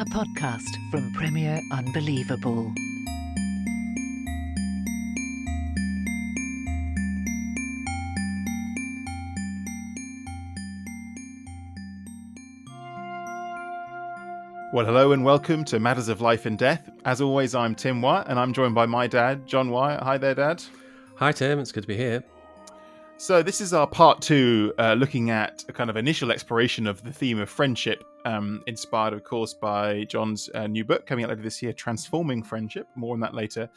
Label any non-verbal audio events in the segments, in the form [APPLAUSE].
a podcast from Premier Unbelievable. Well, hello and welcome to Matters of Life and Death. As always, I'm Tim Wyatt and I'm joined by my dad, John Wyatt. Hi there, Dad. Hi, Tim. It's good to be here. So, this is our part two, uh, looking at a kind of initial exploration of the theme of friendship, um, inspired, of course, by John's uh, new book coming out later this year, Transforming Friendship. More on that later.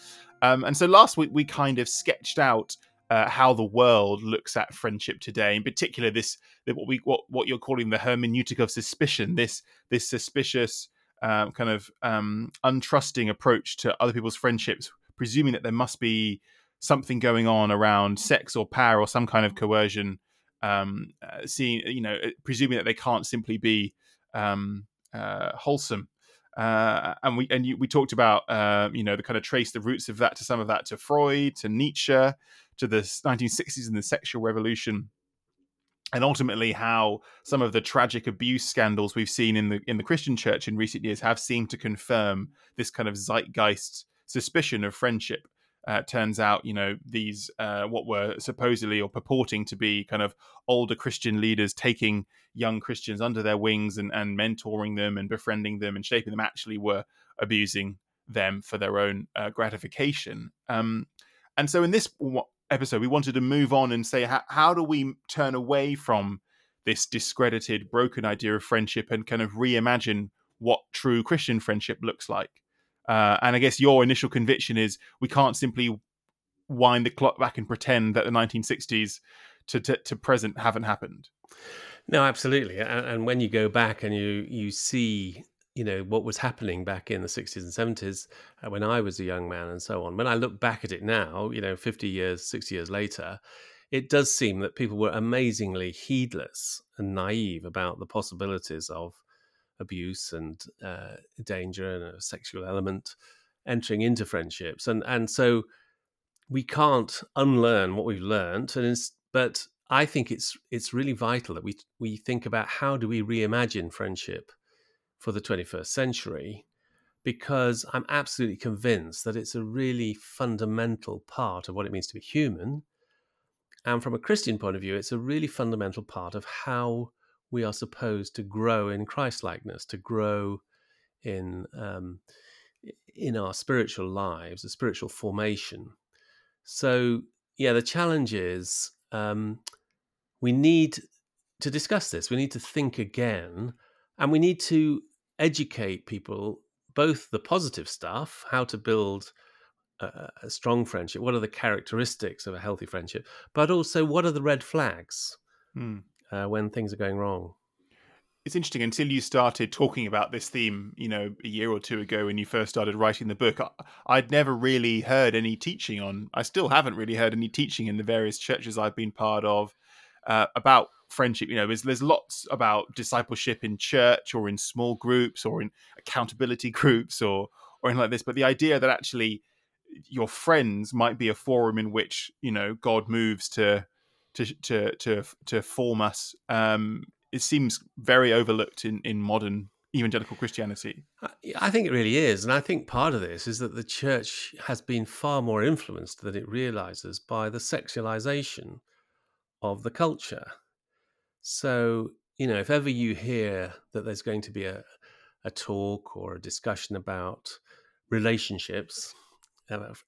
Um, and so, last week we kind of sketched out uh, how the world looks at friendship today. In particular, this what we what what you're calling the hermeneutic of suspicion. This this suspicious um, kind of um, untrusting approach to other people's friendships, presuming that there must be something going on around sex or power or some kind of coercion. Um, uh, seeing you know, presuming that they can't simply be um, uh, wholesome. Uh, and we and you, we talked about uh, you know the kind of trace the roots of that to some of that to Freud to Nietzsche to the 1960s and the sexual revolution and ultimately how some of the tragic abuse scandals we've seen in the in the Christian church in recent years have seemed to confirm this kind of zeitgeist suspicion of friendship. Uh, turns out, you know, these uh, what were supposedly or purporting to be kind of older Christian leaders taking young Christians under their wings and, and mentoring them and befriending them and shaping them actually were abusing them for their own uh, gratification. Um, and so, in this episode, we wanted to move on and say, how, how do we turn away from this discredited, broken idea of friendship and kind of reimagine what true Christian friendship looks like? Uh, and I guess your initial conviction is we can't simply wind the clock back and pretend that the 1960s to, to, to present haven't happened. No, absolutely. And, and, when you go back and you you see you know what was happening back in the 60s and 70s uh, when i was a young man and so on when i look back at it now you know 50 years 60 years later it does seem that people were amazingly heedless and naive about the possibilities of abuse and uh, danger and a sexual element entering into friendships and and so we can't unlearn what we've learned and but i think it's it's really vital that we we think about how do we reimagine friendship for the 21st century because I'm absolutely convinced that it's a really fundamental part of what it means to be human. And from a Christian point of view, it's a really fundamental part of how we are supposed to grow in Christlikeness, to grow in um, in our spiritual lives, a spiritual formation. So, yeah, the challenge is um, we need to discuss this. We need to think again, and we need to educate people both the positive stuff, how to build a, a, strong friendship, what are the characteristics of a healthy friendship, but also what are the red flags hmm. Uh, when things are going wrong. It's interesting until you started talking about this theme, you know, a year or two ago when you first started writing the book. I, would never really heard any teaching on. I still haven't really heard any teaching in the various churches I've been part of uh, about friendship you know there's, there's lots about discipleship in church or in small groups or in accountability [LAUGHS] groups or or anything like this but the idea that actually your friends might be a forum in which you know god moves to to to to, to form us um it seems very overlooked in in modern evangelical christianity. I think it really is and i think part of this is that the church has been far more influenced than it realizes by the sexualization of the culture. So, you know, if ever you hear that there's going to be a, a talk or a discussion about relationships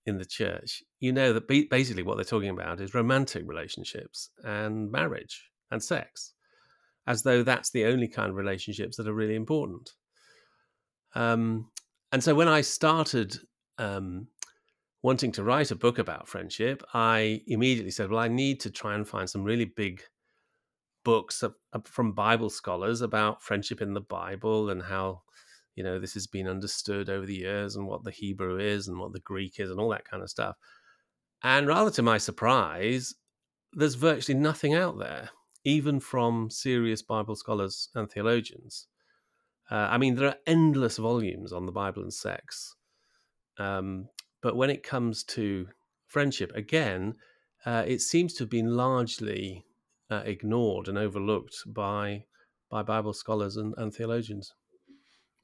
in the church, you know that basically what they're talking about is romantic relationships and marriage and sex, as though that's the only kind of relationships that are really important. Um, and so when I started um, wanting to write a book about friendship, I immediately said, well, I need to try and find some really big books from Bible scholars about friendship in the Bible and how you know this has been understood over the years and what the Hebrew is and what the Greek is and all that kind of stuff. And rather to my surprise, there's virtually nothing out there, even from serious Bible scholars and theologians. Uh, I mean, there are endless volumes on the Bible and sex. Um, but when it comes to friendship, again, uh, it seems to have been largely uh, ignored and overlooked by by Bible scholars and, and theologians.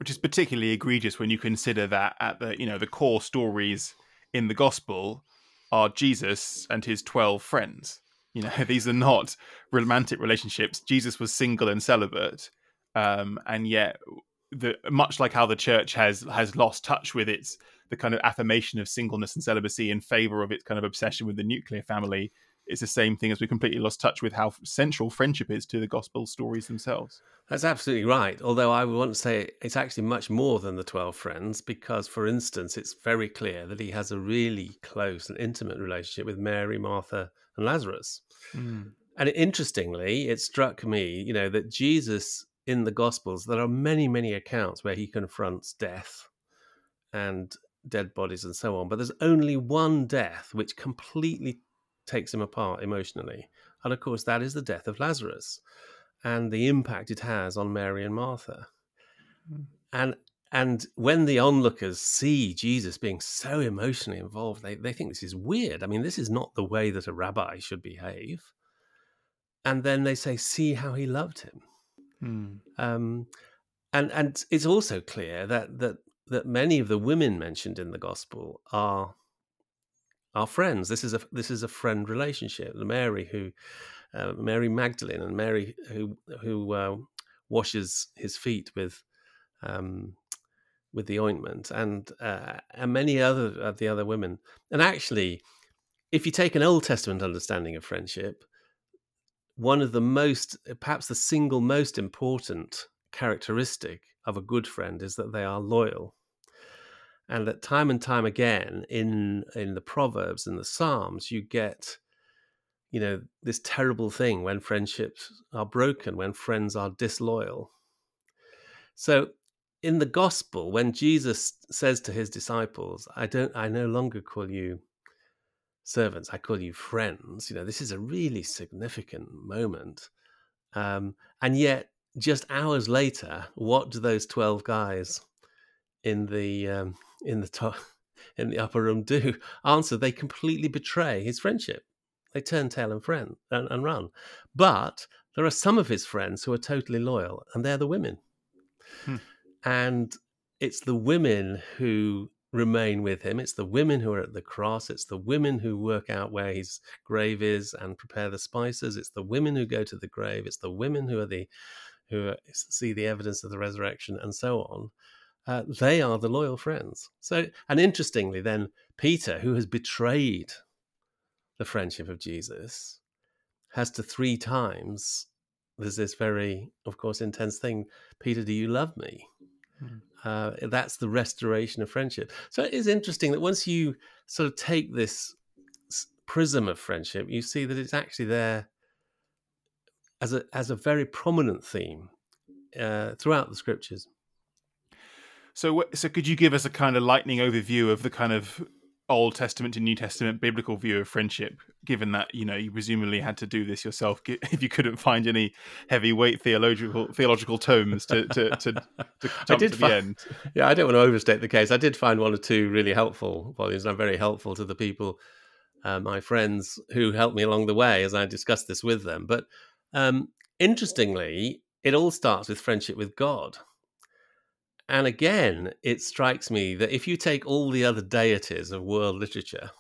Which is particularly egregious when you consider that at the you know the core stories in the gospel are Jesus and his twelve friends. You know [LAUGHS] these are not romantic relationships. Jesus was single and celibate, um, and yet the much like how the church has has lost touch with its the kind of affirmation of singleness and celibacy in favor of its kind of obsession with the nuclear family it's the same thing as we completely lost touch with how central friendship is to the gospel stories themselves. That's absolutely right. Although I would want to say it's actually much more than the 12 friends, because, for instance, it's very clear that he has a really close and intimate relationship with Mary, Martha, and Lazarus. Mm. And interestingly, it struck me, you know, that Jesus in the Gospels, there are many, many accounts where he confronts death and dead bodies and so on. But there's only one death which completely takes him apart emotionally. And of course, that is the death of Lazarus and the impact it has on Mary and Martha. Mm. And and when the onlookers see Jesus being so emotionally involved, they, they think this is weird. I mean, this is not the way that a rabbi should behave. And then they say, see how he loved him. Mm. Um, and and it's also clear that that that many of the women mentioned in the gospel are are friends. This is a this is a friend relationship. Mary who uh, Mary Magdalene and Mary who who uh, washes his feet with um, with the ointment, and uh, and many other of the other women. And actually, if you take an Old Testament understanding of friendship, one of the most, perhaps the single most important characteristic of a good friend is that they are loyal and that time and time again in in the proverbs and the psalms you get you know this terrible thing when friendships are broken when friends are disloyal. So in the gospel when jesus says to his disciples i don't i no longer call you servants i call you friends you know this is a really significant moment. Um, and yet just hours later what do those 12 guys in the um, in the top [LAUGHS] in the upper room do answer they completely betray his friendship. They turn tail and friend and, and run. But there are some of his friends who are totally loyal and they're the women. Hmm. and it's the women who remain with him. It's the women who are at the cross. It's the women who work out where his grave is and prepare the spices. It's the women who go to the grave. It's the women who are the who see the evidence of the resurrection and so on uh, they are the loyal friends. So, and interestingly, then Peter, who has betrayed the friendship of Jesus, has to three times. There's this very, of course, intense thing. Peter, do you love me? Mm-hmm. Uh, that's the restoration of friendship. So it is interesting that once you sort of take this prism of friendship, you see that it's actually there as a as a very prominent theme uh, throughout the scriptures. So, so could you give us a kind of lightning overview of the kind of Old Testament to New Testament biblical view of friendship? Given that you know you presumably had to do this yourself, [LAUGHS] if you couldn't find any heavyweight theological theological tomes to to, to, to [LAUGHS] jump to the find, end. [LAUGHS] Yeah, I don't want to overstate the case. I did find one or two really helpful volumes. And I'm very helpful to the people, uh, my friends who helped me along the way as I discussed this with them. But um, interestingly, it all starts with friendship with God. And again, it strikes me that if you take all the other deities of world literature,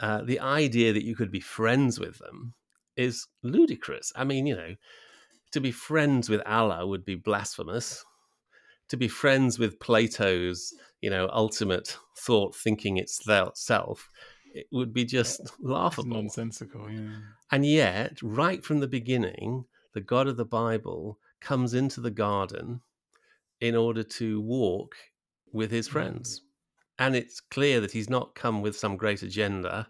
uh, the idea that you could be friends with them is ludicrous. I mean, you know, to be friends with Allah would be blasphemous. to be friends with Plato's, you know, ultimate thought thinking itself, it would be just laughable. It's nonsensical, yeah. And yet, right from the beginning, the God of the Bible comes into the garden in order to walk with his friends. And it's clear that he's not come with some great agenda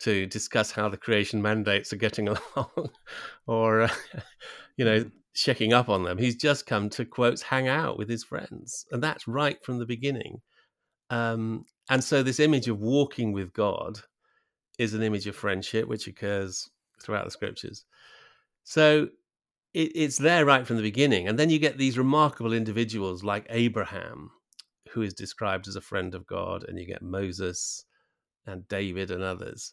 to discuss how the creation mandates are getting [LAUGHS] along or, uh, you know, checking up on them. He's just come to, quotes, hang out with his friends. And that's right from the beginning. Um, and so this image of walking with God is an image of friendship, which occurs throughout the scriptures. So it, it's there right from the beginning. And then you get these remarkable individuals like Abraham, who is described as a friend of God, and you get Moses and David and others.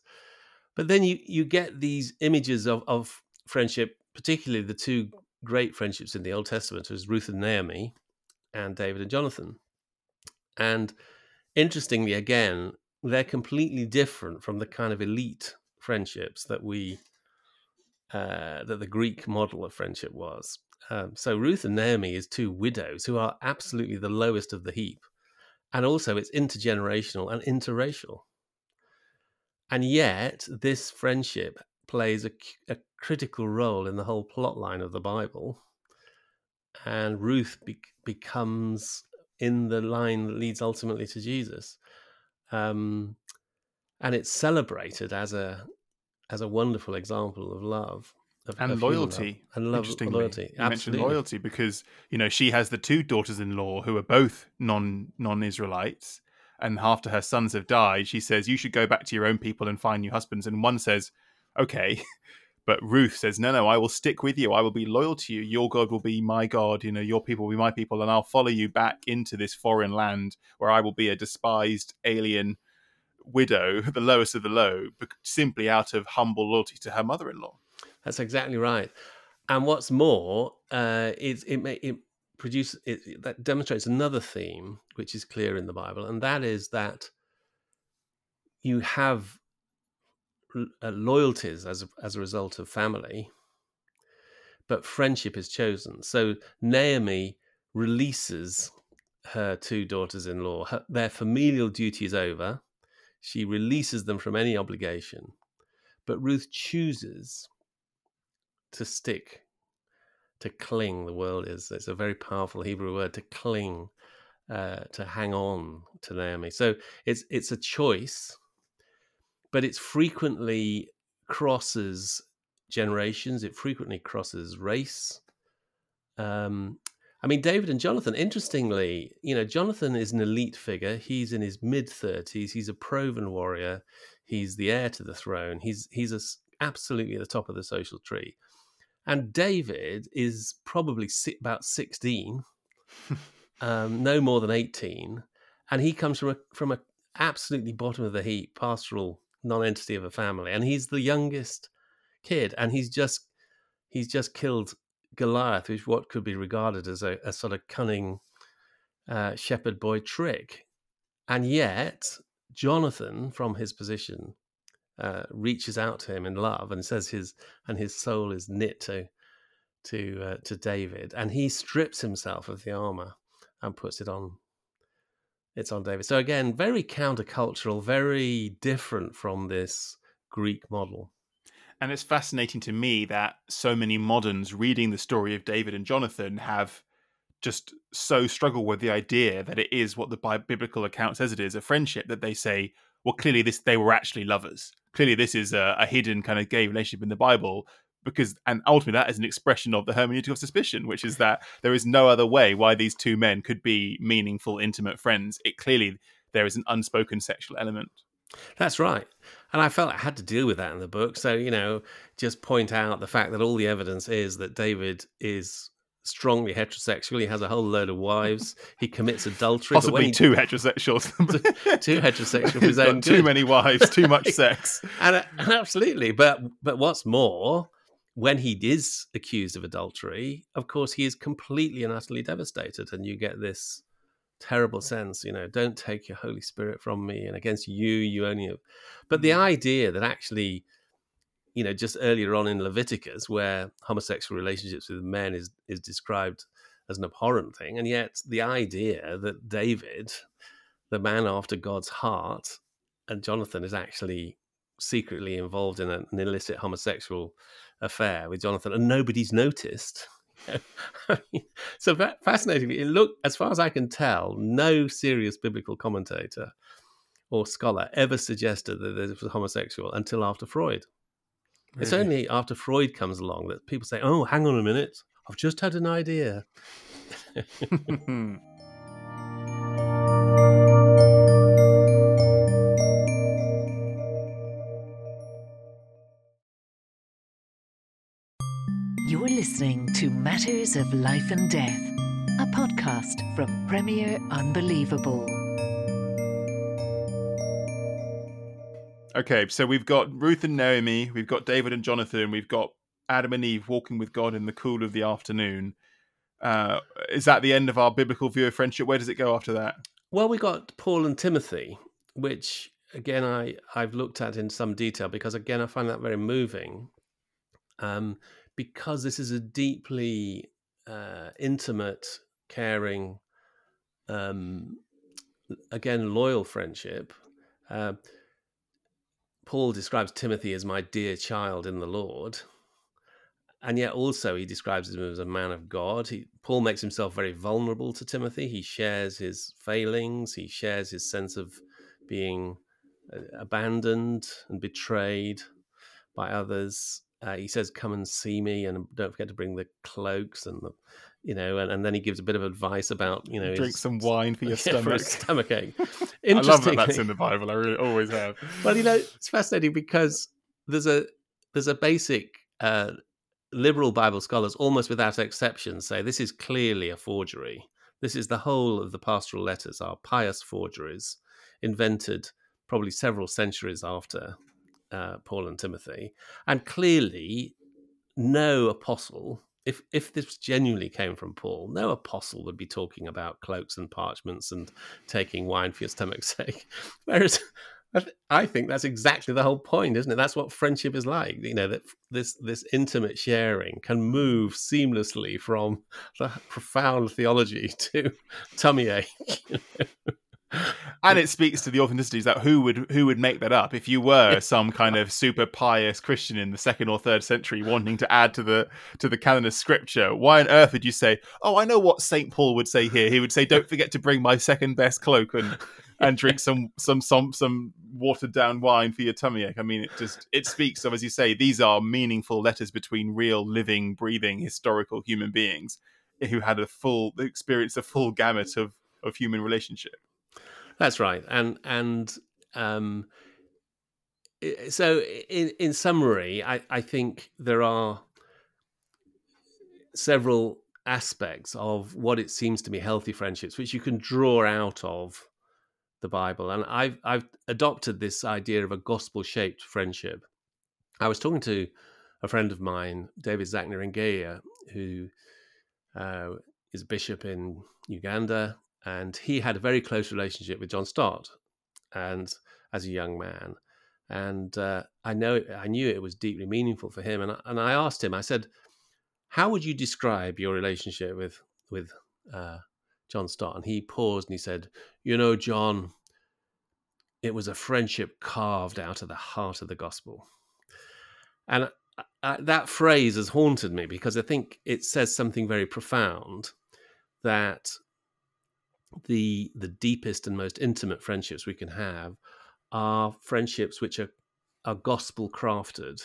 But then you, you get these images of, of friendship, particularly the two great friendships in the Old Testament, was Ruth and Naomi and David and Jonathan. And interestingly, again, they're completely different from the kind of elite friendships that we uh, that the Greek model of friendship was. Um, so Ruth and Naomi is two widows who are absolutely the lowest of the heap, and also it's intergenerational and interracial. And yet, this friendship plays a, a critical role in the whole plot line of the Bible. And Ruth be- becomes in the line that leads ultimately to Jesus. Um, and it's celebrated as a as a wonderful example of love of, and of loyalty love. and love Interestingly, loyalty. You mentioned loyalty because you know she has the two daughters-in-law who are both non non-Israelites, and after her sons have died, she says you should go back to your own people and find new husbands. And one says, "Okay," [LAUGHS] but Ruth says, "No, no, I will stick with you. I will be loyal to you. Your God will be my God. You know, your people will be my people, and I'll follow you back into this foreign land where I will be a despised alien." Widow [LAUGHS] the lowest of the low simply out of humble loyalty to her mother-in-law That's exactly right. And what's more, uh, it it may, it produces it, that demonstrates another theme which is clear in the Bible, and that is that you have uh, loyalties as a, as a result of family, but friendship is chosen. So Naomi releases her two daughters-in-law. Their familial duty is over. She releases them from any obligation, but Ruth chooses to stick, to cling. The word is it's a very powerful Hebrew word to cling, uh, to hang on to Naomi. So it's it's a choice, but it's frequently crosses generations. It frequently crosses race. Um, I mean, David and Jonathan. Interestingly, you know, Jonathan is an elite figure. He's in his mid thirties. He's a proven warrior. He's the heir to the throne. He's he's a absolutely at the top of the social tree. And David is probably si- about 16, [LAUGHS] um, no more than 18. And he comes from a, from a absolutely bottom of the heap, pastoral non-entity of a family. And he's the youngest kid. And he's just, he's just killed Goliath, which what could be regarded as a, a sort of cunning uh, shepherd boy trick. And yet, Jonathan, from his position, uh, reaches out to him in love and says his and his soul is knit to to uh, to David, and he strips himself of the armor and puts it on. It's on David. So again, very countercultural, very different from this Greek model. And it's fascinating to me that so many moderns reading the story of David and Jonathan have just so struggled with the idea that it is what the biblical account says it is a friendship that they say, well, clearly this they were actually lovers. Clearly, this is a, a hidden kind of gay relationship in the Bible because, and ultimately, that is an expression of the hermeneutic of suspicion, which is that there is no other way why these two men could be meaningful, intimate friends. It clearly there is an unspoken sexual element. That's right. And I felt I had to deal with that in the book. So, you know, just point out the fact that all the evidence is that David is strongly heterosexual. He has a whole load of wives. He commits adultery. Possibly he- two heterosexuals. [LAUGHS] two heterosexual for [LAUGHS] his own too many wives, too much [LAUGHS] sex. and, uh, and absolutely but but what's more when he is accused of adultery of course he is completely and utterly devastated and you get this terrible sense you know don't take your holy spirit from me and against you you only have but the mm-hmm. idea that actually you know just earlier on in leviticus where homosexual relationships with men is is described as an abhorrent thing. And yet, the idea that David, the man after God's heart, and Jonathan is actually secretly involved in an illicit homosexual affair with Jonathan, and nobody's noticed. [LAUGHS] so fascinatingly, it look as far as I can tell, no serious biblical commentator or scholar ever suggested that this was homosexual until after Freud. Really? It's only after Freud comes along that people say, "Oh, hang on a minute, I've just had an idea." [LAUGHS] [LAUGHS] Matters of Life and Death, a podcast from Premier Unbelievable. Okay, so we've got Ruth and Naomi, we've got David and Jonathan, we've got Adam and Eve walking with God in the cool of the afternoon. Uh, is that the end of our biblical view of friendship? Where does it go after that? Well, we got Paul and Timothy, which again I I've looked at in some detail because again I find that very moving, um, because this is a deeply uh, intimate, caring, um, again loyal friendship. Uh, Paul describes Timothy as my dear child in the Lord. And yet, also, he describes him as a man of God. He, Paul makes himself very vulnerable to Timothy. He shares his failings, he shares his sense of being uh, abandoned and betrayed by others. Uh, he says, "Come and see me, and don't forget to bring the cloaks and the, you know." And, and then he gives a bit of advice about, you know, drink his, some wine for [LAUGHS] your stomach. for stomach ache. [LAUGHS] I love that that's in the Bible. I really always have. [LAUGHS] well, you know, it's fascinating because there's a there's a basic uh, liberal Bible scholars, almost without exception, say this is clearly a forgery. This is the whole of the pastoral letters are pious forgeries invented probably several centuries after uh, Paul and Timothy, and clearly no apostle if if this genuinely came from Paul, no apostle would be talking about cloaks and parchments and taking wine for your stomach's [LAUGHS] sake. Whereas I think that's exactly the whole point, isn't it? That's what friendship is like. You know that this this intimate sharing can move seamlessly from the profound theology [LAUGHS] to tummy ache. You [LAUGHS] know? [LAUGHS] and it speaks to the authenticity that who would who would make that up? If you were some kind of super pious christian in the second or third century wanting to add to the to the canon of scripture why on earth would you say oh i know what saint paul would say here. He would say don't forget to bring my second best cloak and [LAUGHS] and drink some some some some watered down wine for your tummy ache. I mean it just it speaks of as you say these are meaningful letters between real living breathing historical human beings who had a full experience a full gamut of of human relationship that's right, and and um, so in in summary, I, I think there are several aspects of what it seems to be healthy friendships, which you can draw out of the Bible, and I've I've adopted this idea of a gospel shaped friendship. I was talking to a friend of mine, David Zac Niringiye, who uh, is a bishop in Uganda, and he had a very close relationship with John Stott, and as a young man, and uh, I know I knew it was deeply meaningful for him, and I, and I asked him, I said, "How would you describe your relationship with with uh, John Stott?" And he paused and he said, "You know, John." It was a friendship carved out of the heart of the gospel. And that phrase has haunted me because I think it says something very profound that the the deepest and most intimate friendships we can have are friendships which are are gospel crafted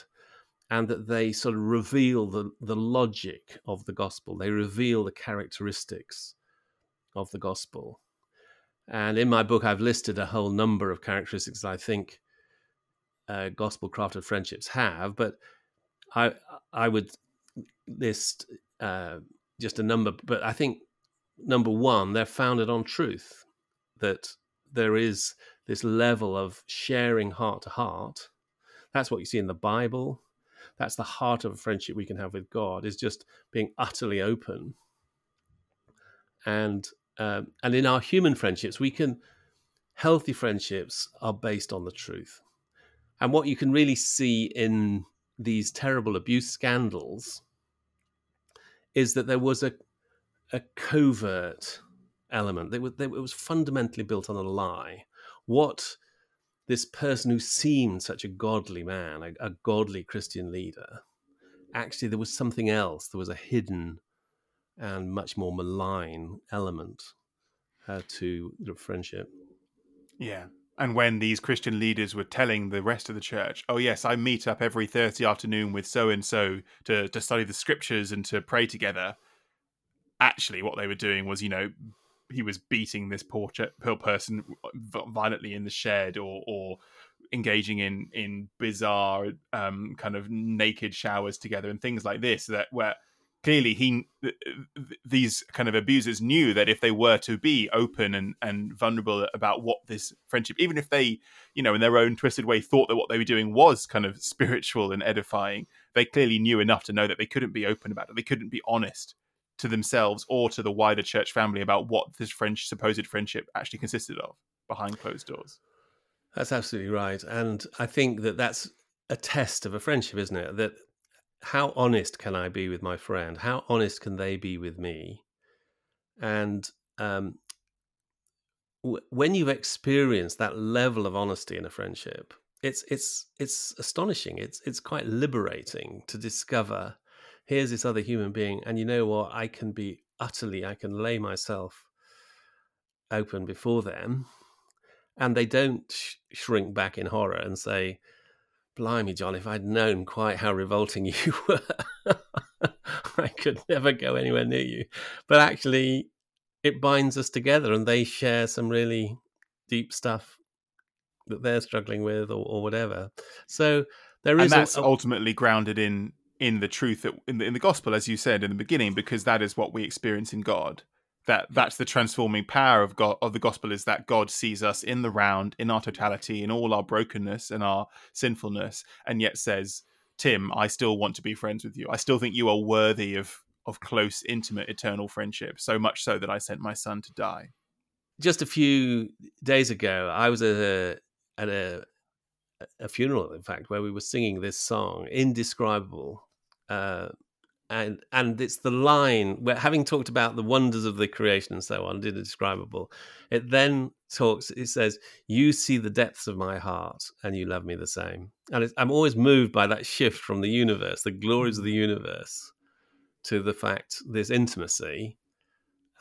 and that they sort of reveal the the logic of the gospel. They reveal the characteristics of the gospel. And in my book i've listed a whole number of characteristics that i think uh, gospel crafted friendships have but i i would list uh, just a number but i think number one, they're founded on truth, that there is this level of sharing heart to heart. That's what you see in the Bible. That's the heart of a friendship we can have with God, is just being utterly open. And um, and in our human friendships, we can healthy friendships are based on the truth. And what you can really see in these terrible abuse scandals is that there was a a covert element. It was, it was fundamentally built on a lie. What this person who seemed such a godly man, a, a godly Christian leader, actually there was something else. There was a hidden and much more malign element uh, to the friendship. Yeah. And when these Christian leaders were telling the rest of the church, oh, yes, I meet up every Thursday afternoon with so and so to study the scriptures and to pray together, actually, what they were doing was, you know, he was beating this poor, poor person violently in the shed or, or engaging in in bizarre um, kind of naked showers together and things like this that where clearly he these kind of abusers knew that if they were to be open and and vulnerable about what this friendship even if they you know in their own twisted way thought that what they were doing was kind of spiritual and edifying they clearly knew enough to know that they couldn't be open about it. They couldn't be honest to themselves or to the wider church family about what this french supposed friendship actually consisted of behind closed doors that's absolutely right and i think that that's a test of a friendship isn't it that how honest can I be with my friend? How honest can they be with me? And um, w- when you've experienced that level of honesty in a friendship, it's it's it's astonishing. It's it's quite liberating to discover here's this other human being, and you know what? I can be utterly, I can lay myself open before them, and they don't sh- shrink back in horror and say, blimey, John, if I'd known quite how revolting [LAUGHS] you were, I could never go anywhere near you. But actually, it binds us together, and they share some really deep stuff that they're struggling with, or, or whatever. So there is, and that's a, a, ultimately grounded in in the truth that in the, in the gospel, as you said in the beginning, because that is what we experience in God that that's the transforming power of God of the gospel is that God sees us in the round, in our totality, in all our brokenness and our sinfulness, and yet says, Tim, I still want to be friends with you. I still think you are worthy of of close, intimate, eternal friendship, so much so that I sent my son to die. Just a few days ago, I was at a at a, a funeral, in fact, where we were singing this song, Indescribable. Uh, and and it's the line where having talked about the wonders of the creation and so on indescribable it then talks it says you see the depths of my heart and you love me the same. And i'm always moved by that shift from the universe the glories of the universe to the fact this intimacy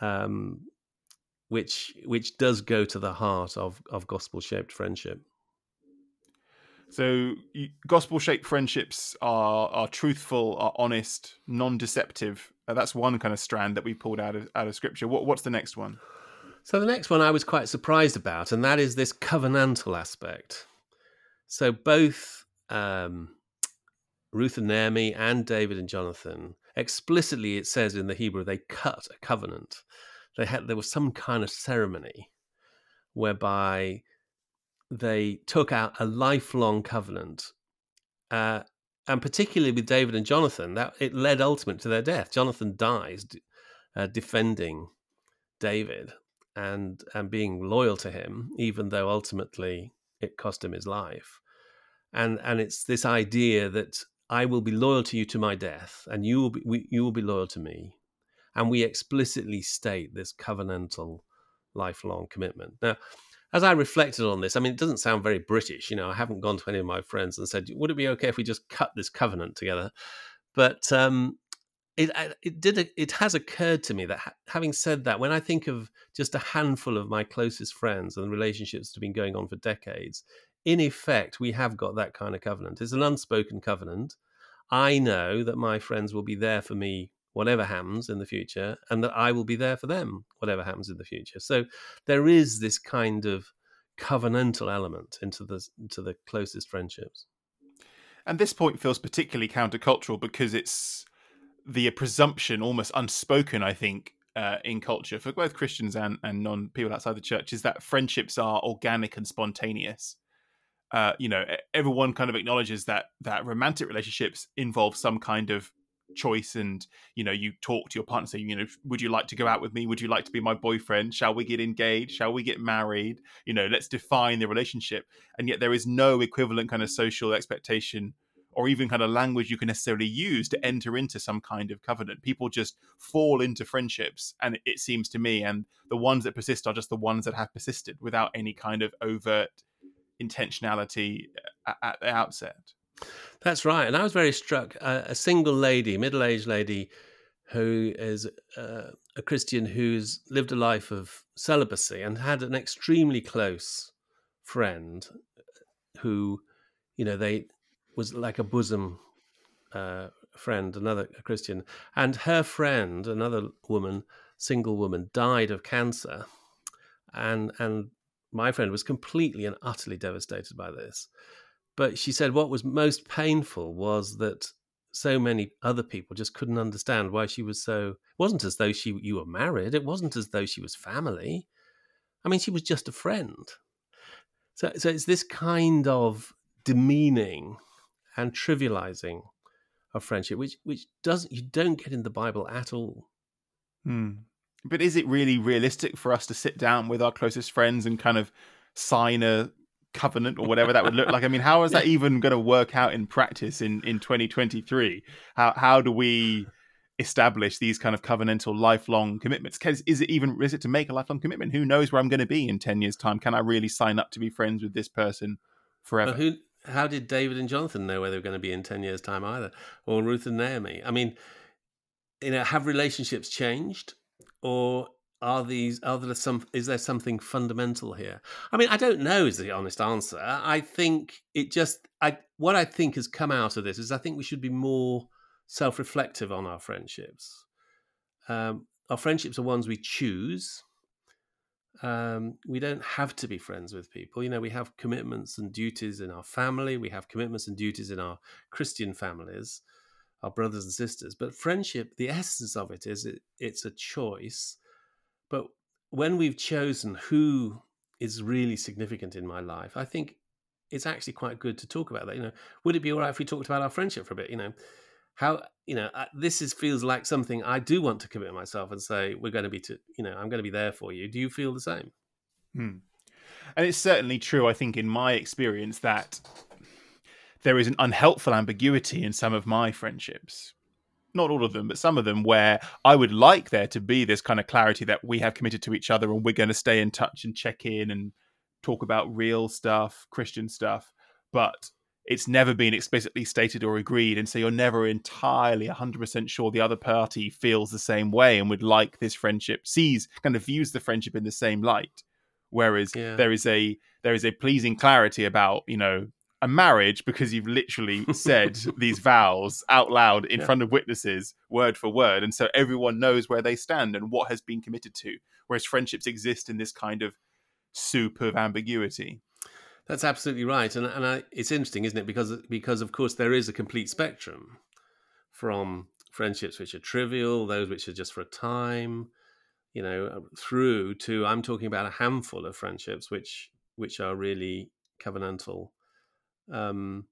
um, which which does go to the heart of of gospel shaped friendship so, gospel-shaped friendships are are truthful, are honest, non-deceptive. Uh, that's one kind of strand that we pulled out of out of scripture. What, what's the next one? So the next one I was quite surprised about, and that is this covenantal aspect. So both um, Ruth and Naomi and David and Jonathan explicitly, it says in the Hebrew, they cut a covenant. They had there was some kind of ceremony whereby they took out a lifelong covenant. Uh, and particularly with David and Jonathan, that it led ultimately to their death. Jonathan dies uh, defending David and and being loyal to him, even though ultimately it cost him his life. And and it's this idea that I will be loyal to you to my death, and you will be we, you will be loyal to me. And we explicitly state this covenantal, lifelong commitment. Now, as I reflected on this, I mean, it doesn't sound very British. You know, I haven't gone to any of my friends and said, "Would it be okay if we just cut this covenant together?" But um, it it did it has occurred to me that having said that, when I think of just a handful of my closest friends and relationships that have been going on for decades, in effect, we have got that kind of covenant. It's an unspoken covenant. I know that my friends will be there for me whatever happens in the future, and that I will be there for them, whatever happens in the future. So there is this kind of covenantal element into the into the closest friendships. And this point feels particularly countercultural because it's the presumption, almost unspoken, I think, uh, in culture for both Christians and, and non people outside the church, is that friendships are organic and spontaneous. Uh, you know, everyone kind of acknowledges that that romantic relationships involve some kind of choice and you know you talk to your partner saying you know would you like to go out with me? Would you like to be my boyfriend? Shall we get engaged? Shall we get married? You know let's define the relationship. And yet there is no equivalent kind of social expectation or even kind of language you can necessarily use to enter into some kind of covenant. People just fall into friendships, and it seems to me, and the ones that persist are just the ones that have persisted without any kind of overt intentionality at, at the outset. That's right, and I was very struck. Uh, a single lady, middle-aged lady, who is uh, a Christian who's lived a life of celibacy and had an extremely close friend who, you know, they was like a bosom uh, friend, another Christian, and her friend, another woman, single woman, died of cancer, and and my friend was completely and utterly devastated by this. But she said what was most painful was that so many other people just couldn't understand why she was so. It wasn't as though she you were married. It wasn't as though she was family. I mean, she was just a friend. So, so it's this kind of demeaning and trivializing of friendship, which which doesn't you don't get in the Bible at all. Hmm. But is it really realistic for us to sit down with our closest friends and kind of sign a covenant or whatever that would look like? I mean, how is that [LAUGHS] even going to work out in practice in in 2023? How how do we establish these kind of covenantal lifelong commitments? Because is it even is it to make a lifelong commitment? Who knows where i'm going to be in 10 years time? Can i really sign up to be friends with this person forever? who how did david and jonathan know where they were going to be in 10 years time either? Or ruth and naomi? I mean you know have relationships changed? Or are these are there some is there something fundamental here i mean i don't know is the honest answer i think it just i what i think has come out of this is i think we should be more self reflective on our friendships. Um, our friendships are ones we choose. Um, we don't have to be friends with people. You know, we have commitments and duties in our family, we have commitments and duties in our Christian families, our brothers and sisters. But friendship, the essence of it is it, it's a choice. But when we've chosen who is really significant in my life, I think it's actually quite good to talk about that. You know, would it be all right if we talked about our friendship for a bit? You know, how you know this is feels like something I do want to commit myself and say we're going to be to you know I'm going to be there for you. Do you feel the same? Hmm. And it's certainly true. I think in my experience that there is an unhelpful ambiguity in some of my friendships. Not all of them, but some of them where I would like there to be this kind of clarity that we have committed to each other and we're going to stay in touch and check in and talk about real stuff, Christian stuff. But it's never been explicitly stated or agreed and so you're never entirely 100% sure the other party feels the same way and would like this friendship sees kind of views the friendship in the same light whereas yeah. there is a there is a pleasing clarity about you know a marriage because you've literally [LAUGHS] said these vows out loud in yeah. front of witnesses word for word and so everyone knows where they stand and what has been committed to whereas friendships exist in this kind of soup of ambiguity that's absolutely right, and and I, it's interesting, isn't it? Because because of course there is a complete spectrum from friendships which are trivial, those which are just for a time, you know, uh, through to I'm talking about a handful of friendships which which are really covenantal. Um,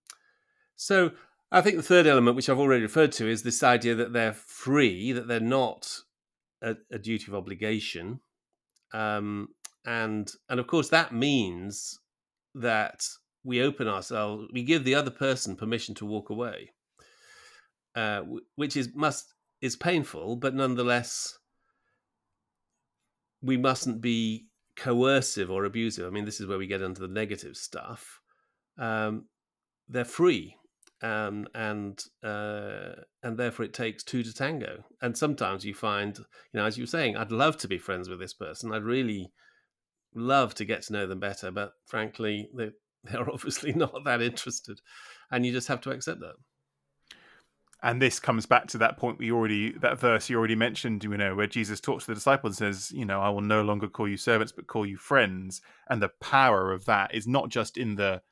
so I think the third element, which I've already referred to, is this idea that they're free, that they're not a, a duty of obligation, um, and and of course that means that we open ourselves, we give the other person permission to walk away, uh, which is must is painful, but nonetheless, we mustn't be coercive or abusive. I mean, this is where we get into the negative stuff. Um, they're free, um, and uh, and therefore it takes two to tango. And sometimes you find, you know, as you were saying, I'd love to be friends with this person. I'd really love to get to know them better, but frankly, they, [LAUGHS] they're obviously not that interested, and you just have to accept that. And this comes back to that point we already that verse you already mentioned, you know, where Jesus talks to the disciples and says, you know, I will no longer call you servants, but call you friends. And the power of that is not just in the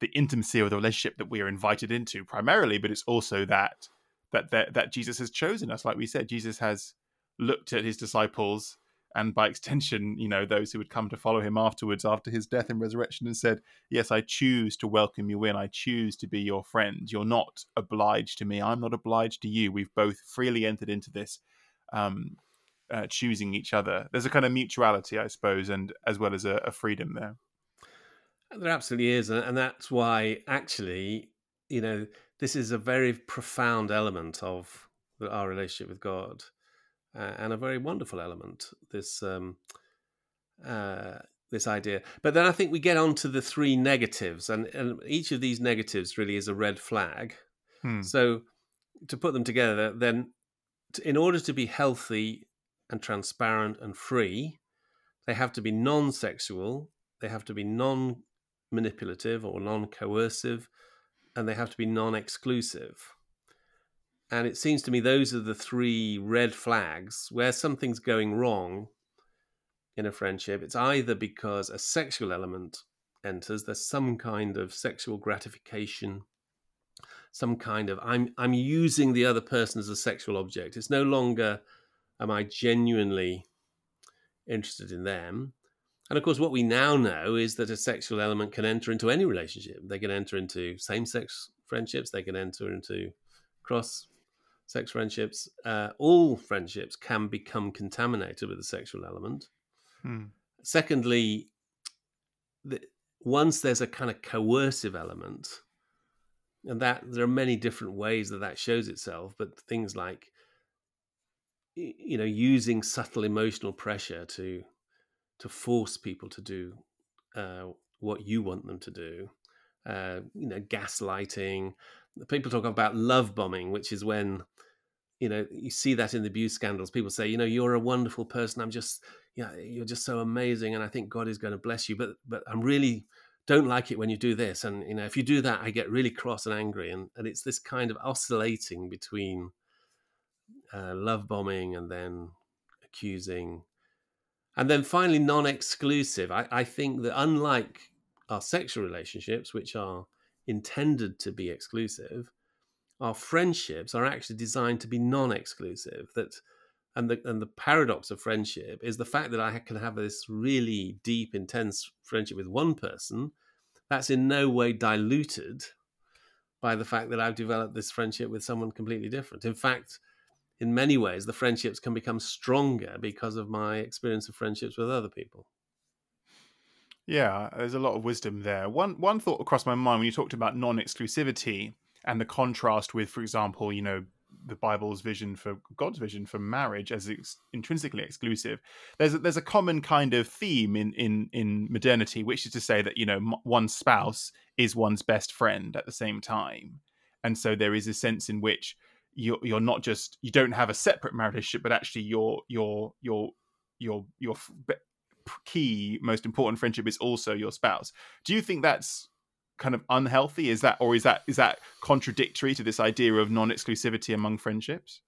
the intimacy of the relationship that we are invited into primarily, but it's also that that that, that Jesus has chosen us. Like we said, Jesus has looked at his disciples and by [LAUGHS] extension, you know, those who would come to follow him afterwards after his death and resurrection and said, Yes, I choose to welcome you in. I choose to be your friend. You're not obliged to me. I'm not obliged to you. We've both freely entered into this, um, uh, choosing each other. There's a kind of mutuality, I suppose, and as well as a, a freedom there. There absolutely is. And that's why, actually, you know, this is a very profound element of our relationship with God, uh, and a very wonderful element. This um, uh, this idea, but then I think we get on to the three negatives, and, and each of these negatives really is a red flag. Hmm. So to put them together, then in order to be healthy and transparent and free, they have to be non-sexual, they have to be non-manipulative or non-coercive, and they have to be non-exclusive. And it seems to me those are the three red flags where something's going wrong in a friendship. It's either because a sexual element enters, there's some kind of sexual gratification, some kind of I'm I'm using the other person as a sexual object. It's no longer am I genuinely interested in them. And of course, what we now know is that a sexual element can enter into any relationship. They can enter into same sex friendships, they can enter into cross sex friendships, uh, all friendships can become contaminated with a sexual element. Hmm. Secondly, the, once there's a kind of coercive element, and that there are many different ways that that shows itself, but things like you know using subtle emotional pressure to to force people to do uh, what you want them to do, uh, you know, gaslighting. People talk about love bombing, which is when you know you see that in the abuse scandals. People say you know you're a wonderful person. I'm just yeah you're just so amazing and i think god is going to bless you. But but i'm really don't like it when you do this. And you know if you do that i get really cross and angry. And and it's this kind of oscillating between uh, love bombing and then accusing and then finally non-exclusive. I, I think that unlike our sexual relationships which are intended to be exclusive our friendships are actually designed to be non-exclusive. That and the and the paradox of friendship is the fact that I can have this really deep intense friendship with one person that's in no way diluted by the fact that I've developed this friendship with someone completely different. In fact in many ways the friendships can become stronger because of my experience of friendships with other people. Yeah there's a lot of wisdom there. One one thought across my mind when you talked about non-exclusivity and the contrast with, for example, you know, the Bible's vision for God's vision for marriage as ex- intrinsically exclusive. There's a, there's a common kind of theme in in in modernity, which is to say that you know m- one spouse is one's best friend at the same time, and so there is a sense in which you're you're not just you don't have a separate marriage relationship, but actually your your your your your key most important friendship is also your spouse. Do you think that's kind of unhealthy? Is that or is that is that contradictory to this idea of non-exclusivity among friendships?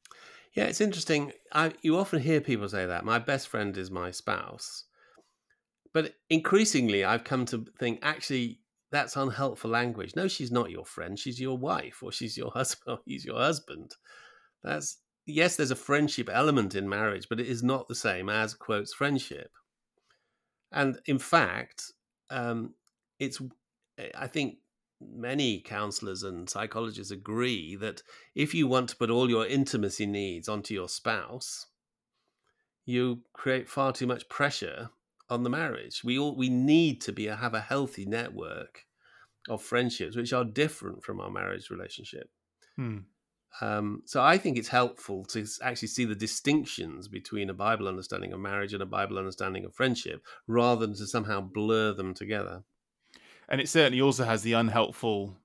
Yeah, it's interesting. I you often hear people say that my best friend is my spouse, but increasingly I've come to think actually that's unhelpful language. No, she's not your friend. She's your wife, or she's your [LAUGHS] husband. Or he's your husband. That's yes, there's a friendship element in marriage, but it is not the same as quotes friendship. And in fact, um, it's I think many counselors and psychologists agree that if you want to put all your intimacy needs onto your spouse, you create far too much pressure on the marriage. We all we need to be have a healthy network of friendships which are different from our marriage relationship. Hmm. Um, so I think it's helpful to actually see the distinctions between a Bible understanding of marriage and a Bible understanding of friendship, rather than to somehow blur them together and it certainly also has the unhelpful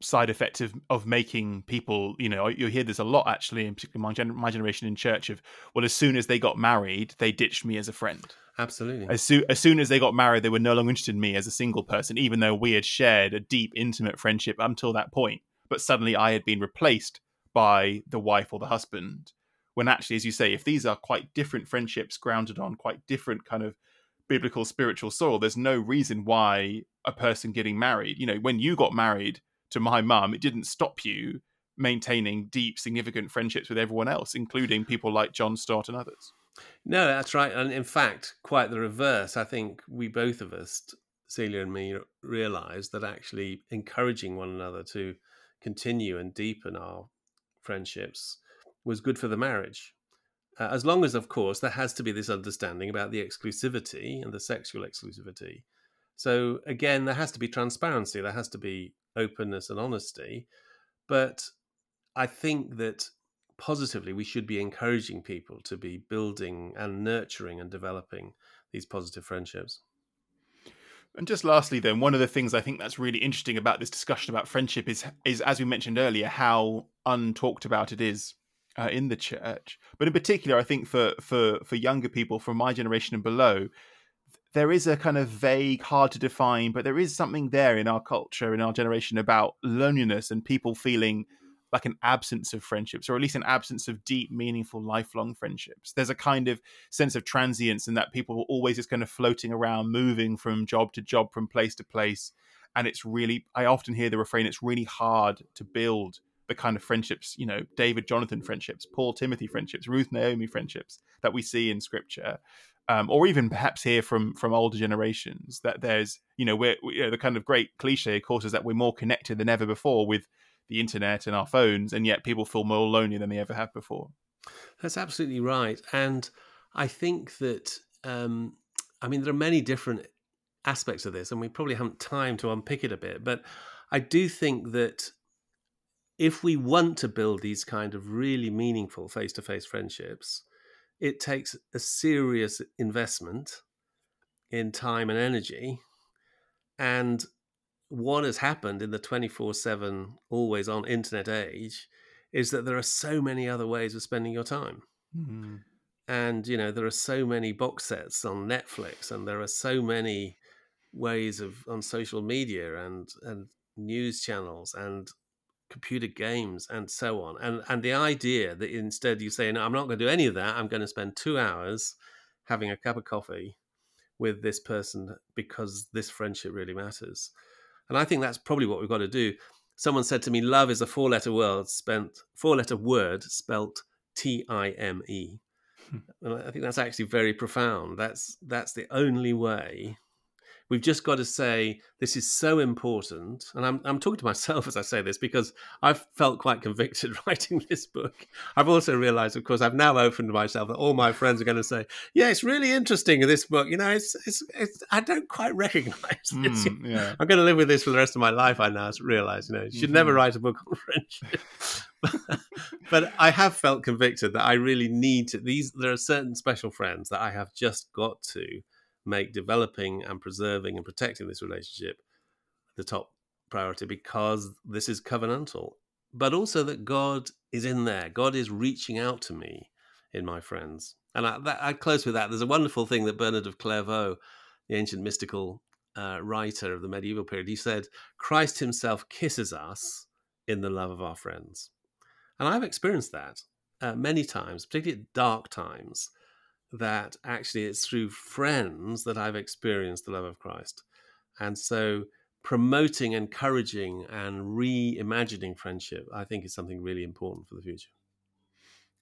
side effect of of making people you know you hear this a lot actually in particularly my, gen- my generation in church of well as soon as they got married they ditched me as a friend absolutely. As soon as soon as they got married they were no longer interested in me as a single person even though we had shared a deep intimate friendship until that point. But suddenly i had been replaced by the wife or the husband. When actually as you say if these are quite different friendships grounded on quite different kind of biblical spiritual soil there's no reason why a person getting married you know when you got married to my mum it didn't stop you maintaining deep significant friendships with everyone else including people like john stott and others no that's right and in fact quite the reverse i think we both of us celia and me realized that actually encouraging one another to continue and deepen our friendships was good for the marriage uh, as long as, of course, there has to be this understanding about the exclusivity and the sexual exclusivity. So again, there has to be transparency, there has to be openness and honesty. But I think that positively, we should be encouraging people to be building and nurturing and developing these positive friendships. And just lastly, then, one of the things I think that's really interesting about this discussion about friendship is, is as we mentioned earlier, how untalked about it is uh, in the church. But in particular, I think for for for younger people from my generation and below, there is a kind of vague, hard to define, but there is something there in our culture, in our generation, about loneliness and people feeling like an absence of friendships, or at least an absence of deep, meaningful, lifelong friendships. There's a kind of sense of transience in that people are always just kind of floating around, moving from job to job, from place to place. And it's really, I often hear the refrain, it's really hard to build the kind of friendships, you know, David Jonathan friendships, Paul Timothy friendships, Ruth Naomi friendships that we see in scripture. Um, or even perhaps hear from from older generations that there's you know we're you know the kind of great cliche of course is that we're more connected than ever before with the internet and our phones, and yet people feel more lonely than they ever have before. That's absolutely right, and I think that um, I mean there are many different aspects of this, and we probably haven't time to unpick it a bit, but I do think that if we want to build these kind of really meaningful face-to-face friendships, it takes a serious investment in time and energy and what has happened in the 24 7 always on internet age is that there are so many other ways of spending your time. Mm-hmm. And, you know, there are so many box sets on Netflix and there are so many ways of on social media and, and news channels and computer games and so on. And, and the idea that instead you say, no, I'm not going to do any of that. I'm going to spend two hours having a cup of coffee with this person because this friendship really matters. And I think that's probably what we've got to do. Someone said to me, love is a four letter word spent four letter word spelt T I M E. Hmm. And I think that's actually very profound. That's that's the only way We've just got to say this is so important. And I'm, I'm talking to myself [LAUGHS] as I say this because I've felt quite convicted [LAUGHS] writing this book. I've also realized, of course, I've now opened myself that all my friends are going to say, yeah, it's really interesting in this book. You know, it's, it's, it's I don't quite [LAUGHS] recognize this. Mm, yeah. I'm going to live with this for the rest of my life. I now realize, you know, you should mm-hmm. never write a book on friendship. but I have felt convicted that I really need to. These there are certain special friends that I have just got to make developing and preserving and protecting this relationship the top priority because this is covenantal, but also that God is in there. God is reaching out to me in my friends. And I, that, I close with that. There's a wonderful thing that Bernard of Clairvaux, the ancient mystical uh, writer of the medieval period, he said, Christ himself kisses us in the love of our friends. And I've experienced that uh, many times, particularly at dark times, that actually it's through friends that I've experienced the love of Christ. And so promoting, encouraging, and reimagining friendship, I think, is something really important for the future.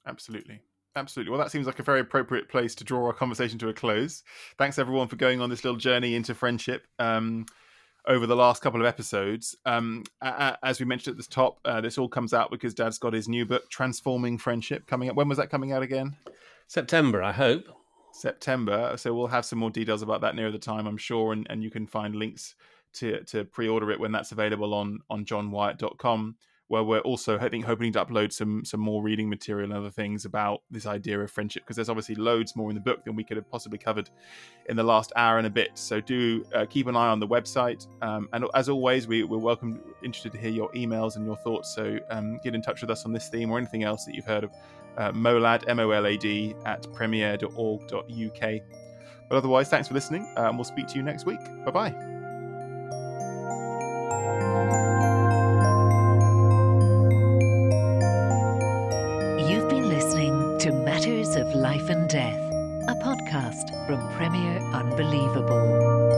Absolutely. Absolutely. Well, that seems like a very appropriate place to draw our conversation to a close. Thanks, everyone, for going on this little journey into friendship. Um, over the last couple of episodes. Um, as we mentioned at the top, uh, this all comes out because Dad's got his new book, Transforming Friendship, coming up. When was that coming out again? September, I hope. September. So we'll have some more details about that near the time, I'm sure, and, and you can find links to to pre-order it when that's available on on johnwyatt.com where we're also think hoping to upload some some more reading material and other things about this idea of friendship because there's obviously loads more in the book than we could have possibly covered in the last hour and a bit. So do uh, keep an eye on the website, um, and as always, we, we're welcome interested to hear your emails and your thoughts. So um, get in touch with us on this theme or anything else that you've heard of. Uh, molad m o l a d at premier.org.uk. But otherwise, thanks for listening, uh, and we'll speak to you next week. Bye bye. Death, a podcast from Premier Unbelievable.